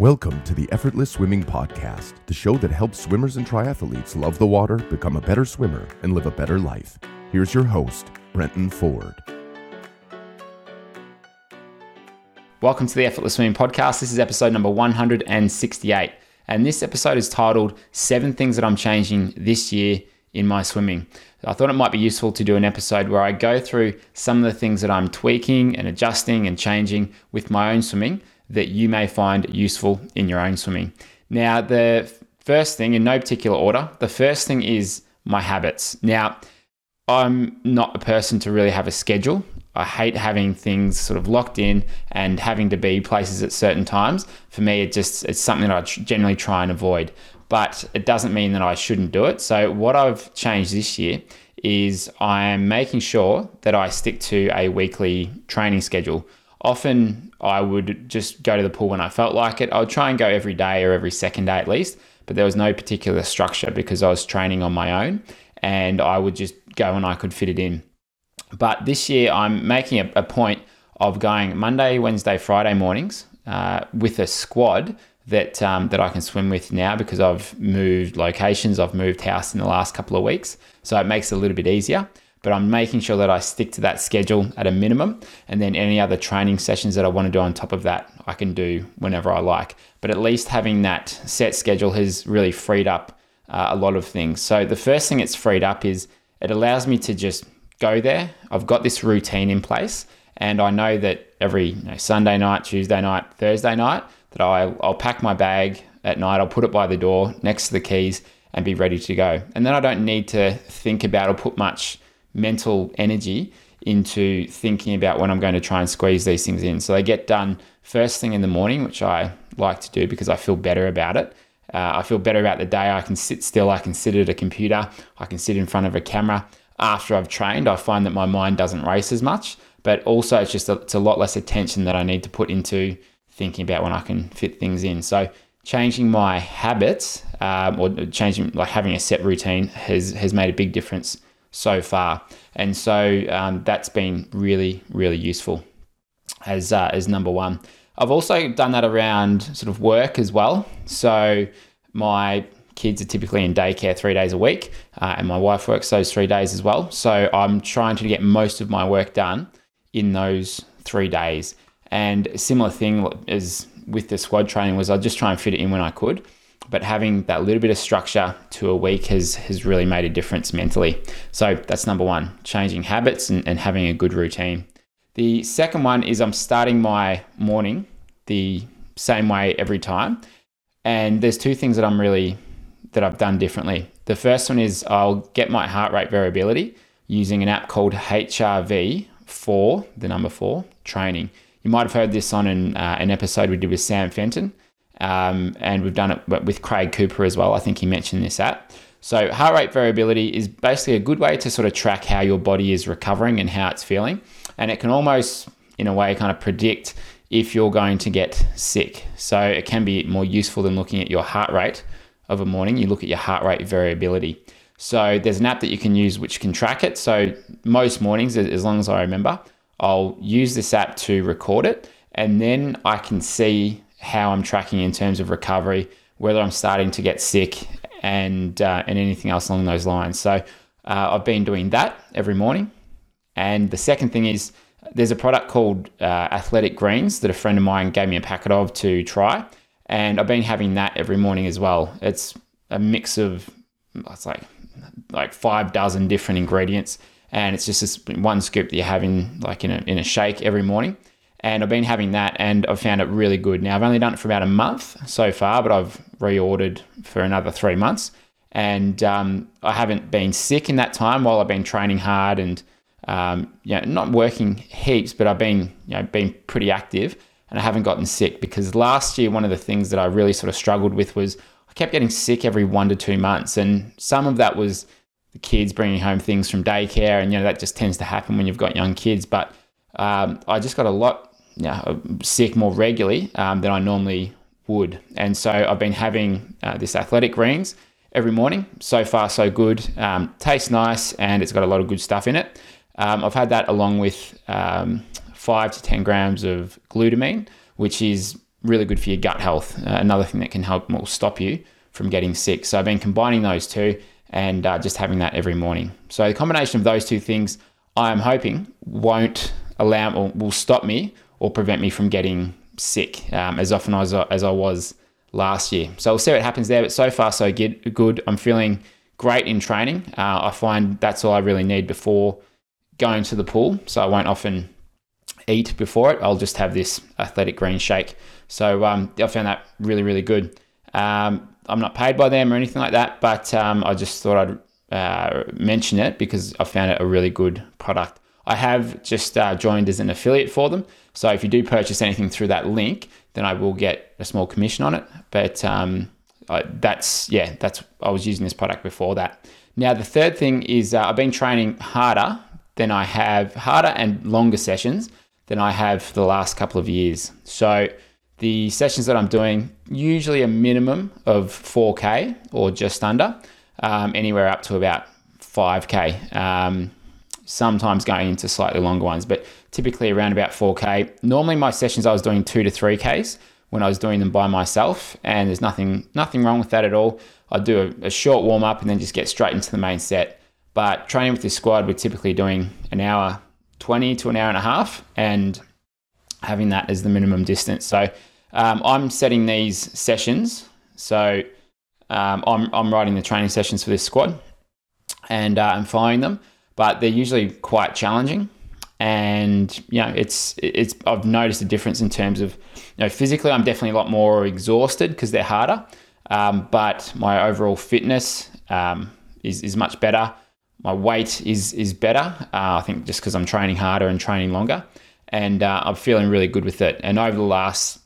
Welcome to the Effortless Swimming Podcast, the show that helps swimmers and triathletes love the water, become a better swimmer, and live a better life. Here's your host, Brenton Ford. Welcome to the Effortless Swimming Podcast. This is episode number 168. And this episode is titled Seven Things That I'm Changing This Year in My Swimming. I thought it might be useful to do an episode where I go through some of the things that I'm tweaking and adjusting and changing with my own swimming that you may find useful in your own swimming. Now, the first thing, in no particular order, the first thing is my habits. Now, I'm not a person to really have a schedule. I hate having things sort of locked in and having to be places at certain times. For me, it just it's something that I generally try and avoid. But it doesn't mean that I shouldn't do it. So what I've changed this year is I am making sure that I stick to a weekly training schedule. Often I would just go to the pool when I felt like it. I would try and go every day or every second day at least, but there was no particular structure because I was training on my own and I would just go when I could fit it in. But this year I'm making a, a point of going Monday, Wednesday, Friday mornings uh, with a squad that um, that I can swim with now because I've moved locations, I've moved house in the last couple of weeks, so it makes it a little bit easier but I'm making sure that I stick to that schedule at a minimum. And then any other training sessions that I want to do on top of that, I can do whenever I like. But at least having that set schedule has really freed up uh, a lot of things. So the first thing it's freed up is it allows me to just go there. I've got this routine in place. And I know that every you know, Sunday night, Tuesday night, Thursday night, that I, I'll pack my bag at night, I'll put it by the door next to the keys and be ready to go. And then I don't need to think about or put much mental energy into thinking about when I'm going to try and squeeze these things in. So they get done first thing in the morning, which I like to do because I feel better about it. Uh, I feel better about the day. I can sit still. I can sit at a computer. I can sit in front of a camera. After I've trained, I find that my mind doesn't race as much, but also it's just a, it's a lot less attention that I need to put into thinking about when I can fit things in. So changing my habits um, or changing like having a set routine has has made a big difference so far. And so um, that's been really, really useful as, uh, as number one. I've also done that around sort of work as well. So my kids are typically in daycare three days a week, uh, and my wife works those three days as well. So I'm trying to get most of my work done in those three days. And similar thing as with the squad training was I just try and fit it in when I could but having that little bit of structure to a week has has really made a difference mentally. So that's number one, changing habits and, and having a good routine. The second one is I'm starting my morning the same way every time. And there's two things that I'm really that I've done differently. The first one is I'll get my heart rate variability using an app called HRV for the number four training. You might have heard this on an, uh, an episode we did with Sam Fenton. Um, and we've done it with Craig Cooper as well. I think he mentioned this app. So, heart rate variability is basically a good way to sort of track how your body is recovering and how it's feeling. And it can almost, in a way, kind of predict if you're going to get sick. So, it can be more useful than looking at your heart rate of a morning. You look at your heart rate variability. So, there's an app that you can use which can track it. So, most mornings, as long as I remember, I'll use this app to record it. And then I can see how I'm tracking in terms of recovery, whether I'm starting to get sick, and uh, and anything else along those lines. So uh, I've been doing that every morning. And the second thing is there's a product called uh, Athletic Greens that a friend of mine gave me a packet of to try, and I've been having that every morning as well. It's a mix of it's like like five dozen different ingredients, and it's just this one scoop that you have in like in a, in a shake every morning and I've been having that and I've found it really good. Now, I've only done it for about a month so far, but I've reordered for another three months. And um, I haven't been sick in that time while I've been training hard and um, you know, not working heaps, but I've been you know been pretty active and I haven't gotten sick because last year one of the things that I really sort of struggled with was I kept getting sick every one to two months, and some of that was the kids bringing home things from daycare, and you know that just tends to happen when you've got young kids. But um, I just got a lot uh, sick more regularly um, than I normally would. And so I've been having uh, this athletic greens every morning. So far, so good. Um, tastes nice and it's got a lot of good stuff in it. Um, I've had that along with um, five to 10 grams of glutamine, which is really good for your gut health. Uh, another thing that can help will stop you from getting sick. So I've been combining those two and uh, just having that every morning. So the combination of those two things, I am hoping won't allow or will stop me or prevent me from getting sick um, as often as I, as I was last year. So we'll see what happens there. But so far, so good. I'm feeling great in training. Uh, I find that's all I really need before going to the pool. So I won't often eat before it. I'll just have this athletic green shake. So um, I found that really, really good. Um, I'm not paid by them or anything like that, but um, I just thought I'd uh, mention it because I found it a really good product. I have just uh, joined as an affiliate for them. So if you do purchase anything through that link, then I will get a small commission on it. But um, I, that's, yeah, that's, I was using this product before that. Now, the third thing is uh, I've been training harder than I have, harder and longer sessions than I have for the last couple of years. So the sessions that I'm doing, usually a minimum of 4K or just under, um, anywhere up to about 5K. Um, sometimes going into slightly longer ones, but typically around about 4K. Normally, my sessions I was doing two to three Ks when I was doing them by myself, and there's nothing nothing wrong with that at all. I'd do a, a short warm up and then just get straight into the main set. But training with this squad, we're typically doing an hour 20 to an hour and a half, and having that as the minimum distance. So um, I'm setting these sessions. So um, I'm, I'm writing the training sessions for this squad and uh, I'm following them, but they're usually quite challenging. And you know, it's it's I've noticed a difference in terms of you know physically I'm definitely a lot more exhausted because they're harder, um, but my overall fitness um, is is much better. My weight is is better. Uh, I think just because I'm training harder and training longer and uh, I'm feeling really good with it. And over the last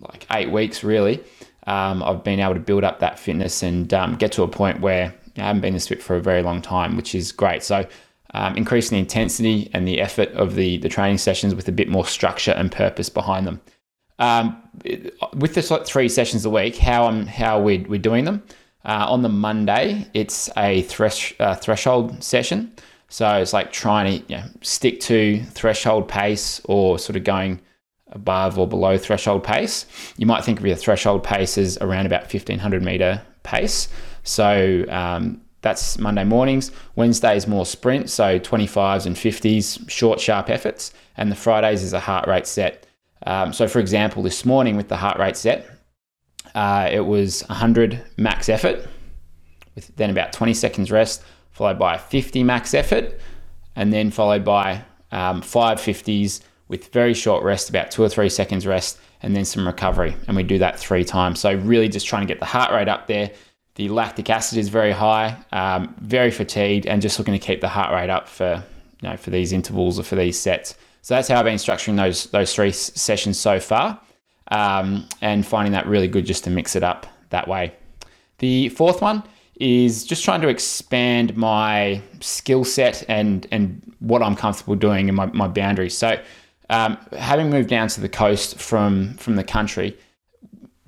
like eight weeks, really, um, I've been able to build up that fitness and um, get to a point where I haven't been in this fit for a very long time, which is great. So, um, increasing the intensity and the effort of the the training sessions with a bit more structure and purpose behind them. Um, with the three sessions a week, how I'm how we're, we're doing them. Uh, on the Monday, it's a thresh, uh, threshold session. So it's like trying to you know, stick to threshold pace or sort of going above or below threshold pace. You might think of your threshold pace as around about 1500 meter pace. So um, that's Monday mornings. Wednesday is more sprint, so 25s and 50s, short, sharp efforts. And the Fridays is a heart rate set. Um, so, for example, this morning with the heart rate set, uh, it was 100 max effort with then about 20 seconds rest, followed by a 50 max effort, and then followed by um, five 50s with very short rest, about two or three seconds rest, and then some recovery. And we do that three times. So, really just trying to get the heart rate up there. The lactic acid is very high, um, very fatigued, and just looking to keep the heart rate up for you know for these intervals or for these sets. So that's how I've been structuring those those three sessions so far, um, and finding that really good just to mix it up that way. The fourth one is just trying to expand my skill set and and what I'm comfortable doing and my, my boundaries. So um, having moved down to the coast from from the country,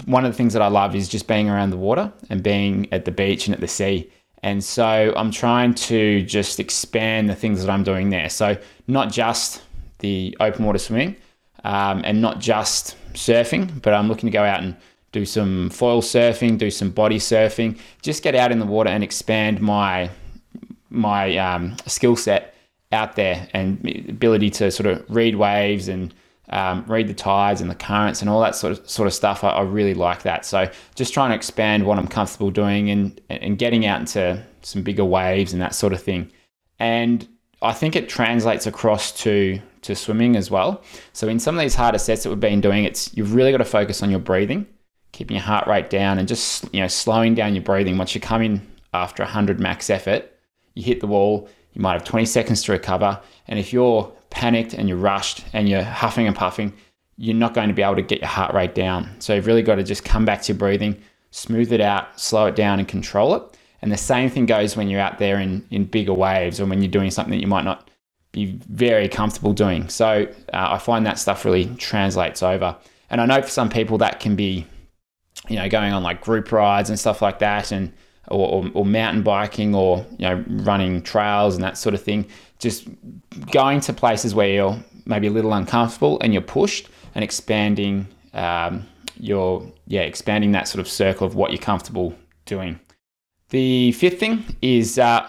one of the things that I love is just being around the water and being at the beach and at the sea. And so I'm trying to just expand the things that I'm doing there. So not just the open water swimming um, and not just surfing, but I'm looking to go out and do some foil surfing, do some body surfing, just get out in the water and expand my my um, skill set out there and ability to sort of read waves and um, read the tides and the currents and all that sort of sort of stuff. I, I, really like that. So just trying to expand what I'm comfortable doing and and getting out into some bigger waves and that sort of thing. And I think it translates across to to swimming as well. So in some of these harder sets that we've been doing, it's you've really got to focus on your breathing keeping your heart rate down and just you know slowing down your breathing once you come in after 100 max effort you hit the wall you might have 20 seconds to recover and if you're panicked and you're rushed and you're huffing and puffing you're not going to be able to get your heart rate down. So you've really got to just come back to your breathing smooth it out slow it down and control it. And the same thing goes when you're out there in, in bigger waves or when you're doing something that you might not be very comfortable doing. So uh, i find that stuff really translates over. And i know for some people that can be you know, going on like group rides and stuff like that, and or, or, or, mountain biking or you know running trails and that sort of thing. Just going to places where you're maybe a little uncomfortable and you're pushed and expanding um, you're yeah expanding that sort of circle of what you're comfortable doing. The fifth thing is uh,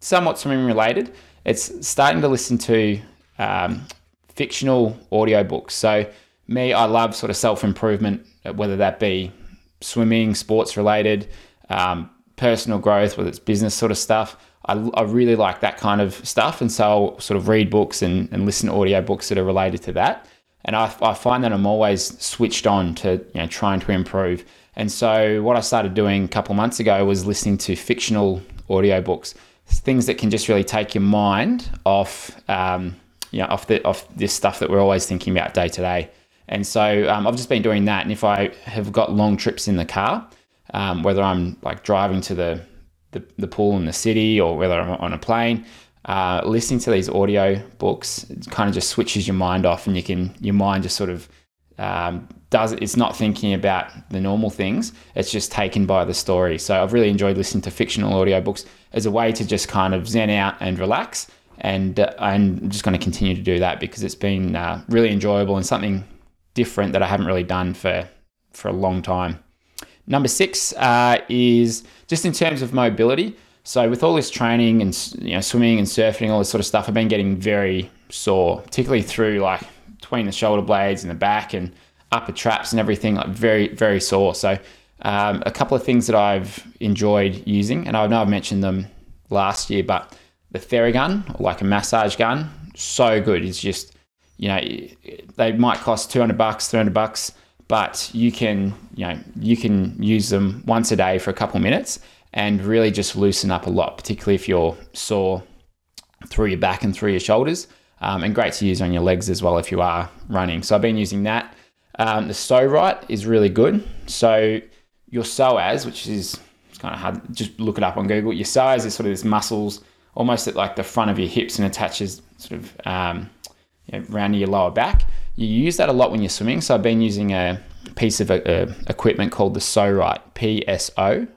somewhat swimming related. It's starting to listen to um, fictional audiobooks. So me, I love sort of self improvement, whether that be swimming, sports related, um, personal growth, whether it's business sort of stuff. I, I, really like that kind of stuff. And so I'll sort of read books and, and listen to audiobooks that are related to that. And I, I find that I'm always switched on to you know, trying to improve. And so what I started doing a couple months ago was listening to fictional audiobooks, things that can just really take your mind off, um, you know, off, the, off this stuff that we're always thinking about day to day. And so um, I've just been doing that. And if I have got long trips in the car, um, whether I'm like driving to the, the, the pool in the city or whether I'm on a plane, uh, listening to these audio books kind of just switches your mind off, and you can your mind just sort of um, does it's not thinking about the normal things. It's just taken by the story. So I've really enjoyed listening to fictional audiobooks as a way to just kind of zen out and relax. And uh, I'm just going to continue to do that because it's been uh, really enjoyable and something different that I haven't really done for for a long time. Number six uh, is just in terms of mobility. So with all this training and you know swimming and surfing, all this sort of stuff, I've been getting very sore, particularly through like between the shoulder blades and the back and upper traps and everything, like very very sore. So um, a couple of things that I've enjoyed using, and I know I've mentioned them last year, but the Theragun, like a massage gun, so good. It's just you know they might cost 200 bucks, 300 bucks, but you can you know you can use them once a day for a couple minutes and really just loosen up a lot, particularly if you're sore through your back and through your shoulders. Um, and great to use on your legs as well if you are running. So I've been using that. Um, the Pso-Rite is really good. So your psoas, which is it's kind of hard, just look it up on Google. Your psoas is sort of this muscles almost at like the front of your hips and attaches sort of um, you know, around your lower back. You use that a lot when you're swimming. So I've been using a piece of uh, equipment called the Pso-Rite, P S O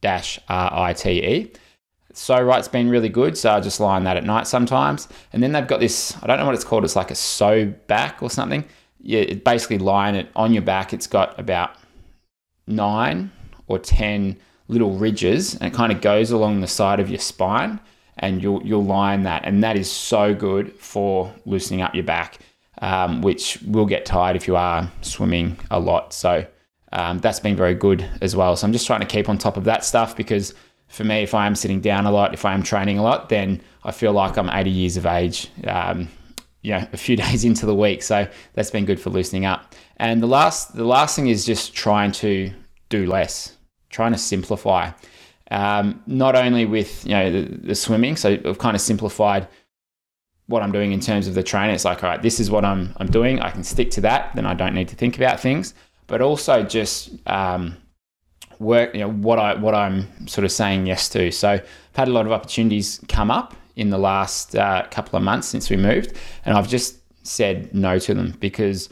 dash R I T E. Pso-Rite's been really good, so I just lie on that at night sometimes. And then they've got this, I don't know what it's called, it's like a so back or something. Yeah, basically lying it on your back. It's got about nine or ten little ridges, and it kind of goes along the side of your spine, and you'll you'll lie in that, and that is so good for loosening up your back, um, which will get tired if you are swimming a lot. So um, that's been very good as well. So I'm just trying to keep on top of that stuff because for me, if I am sitting down a lot, if I am training a lot, then I feel like I'm 80 years of age. Um, you know, a few days into the week, so that's been good for loosening up. And the last, the last thing is just trying to do less, trying to simplify. Um, not only with you know the, the swimming, so I've kind of simplified what I'm doing in terms of the training. It's like, all right, this is what I'm I'm doing. I can stick to that. Then I don't need to think about things but also just um, work, you know, what I what I'm sort of saying yes to. So I've had a lot of opportunities come up in the last uh, couple of months since we moved, and I've just said no to them because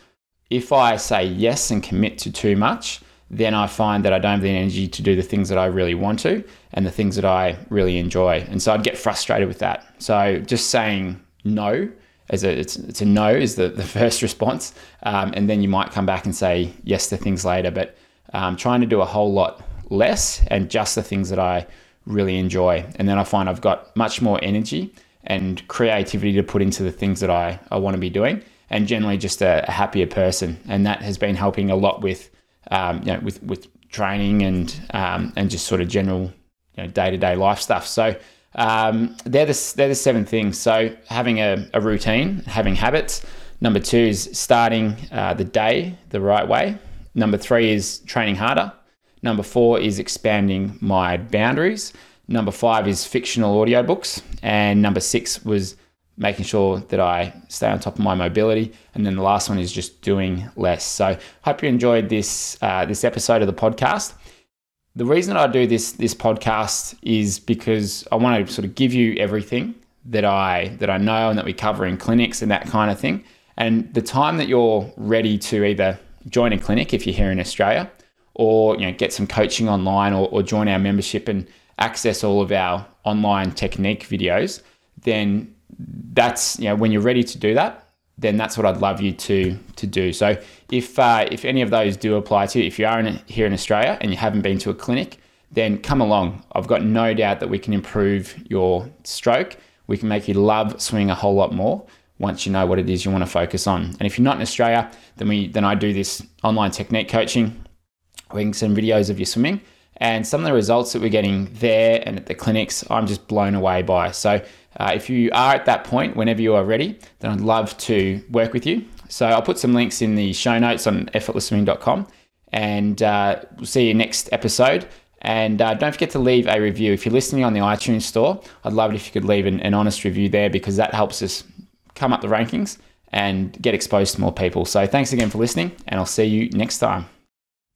if I say yes and commit to too much, then I find that I don't have the energy to do the things that I really want to and the things that I really enjoy. And so I'd get frustrated with that. So just saying no as a it's, it's a no is the, the first response. Um, and then you might come back and say yes to things later but um, trying to do a whole lot less and just the things that i really enjoy. And then i find i've got much more energy and creativity to put into the things that i, I want to be doing and generally just a, a, happier person. And that has been helping a lot with um, you know with with training and um, and just sort of general you know, day-to-day life stuff. So um, they're, the, they're the seven things. So having a, a routine, having habits. Number two is starting uh, the day the right way. Number three is training harder. Number four is expanding my boundaries. Number five is fictional audiobooks. And number six was making sure that I stay on top of my mobility. And then the last one is just doing less. So hope you enjoyed this uh, this episode of the podcast the reason I do this this podcast is because I want to sort of give you everything that I that I know and that we cover in clinics and that kind of thing. And the time that you're ready to either join a clinic if you're here in Australia, or you know get some coaching online, or, or join our membership and access all of our online technique videos, then that's you know when you're ready to do that, then that's what I'd love you to to do. So if uh, if any of those do apply to you, if you are in, here in Australia and you haven't been to a clinic, then come along. I've got no doubt that we can improve your stroke. We can make you love swimming a whole lot more once you know what it is you want to focus on. And if you're not in Australia, then we then I do this online technique coaching. We can send videos of your swimming. And some of the results that we're getting there and at the clinics, I'm just blown away by. So, uh, if you are at that point, whenever you are ready, then I'd love to work with you. So, I'll put some links in the show notes on effortlessswimming.com. And uh, we'll see you next episode. And uh, don't forget to leave a review. If you're listening on the iTunes store, I'd love it if you could leave an, an honest review there because that helps us come up the rankings and get exposed to more people. So thanks again for listening, and I'll see you next time.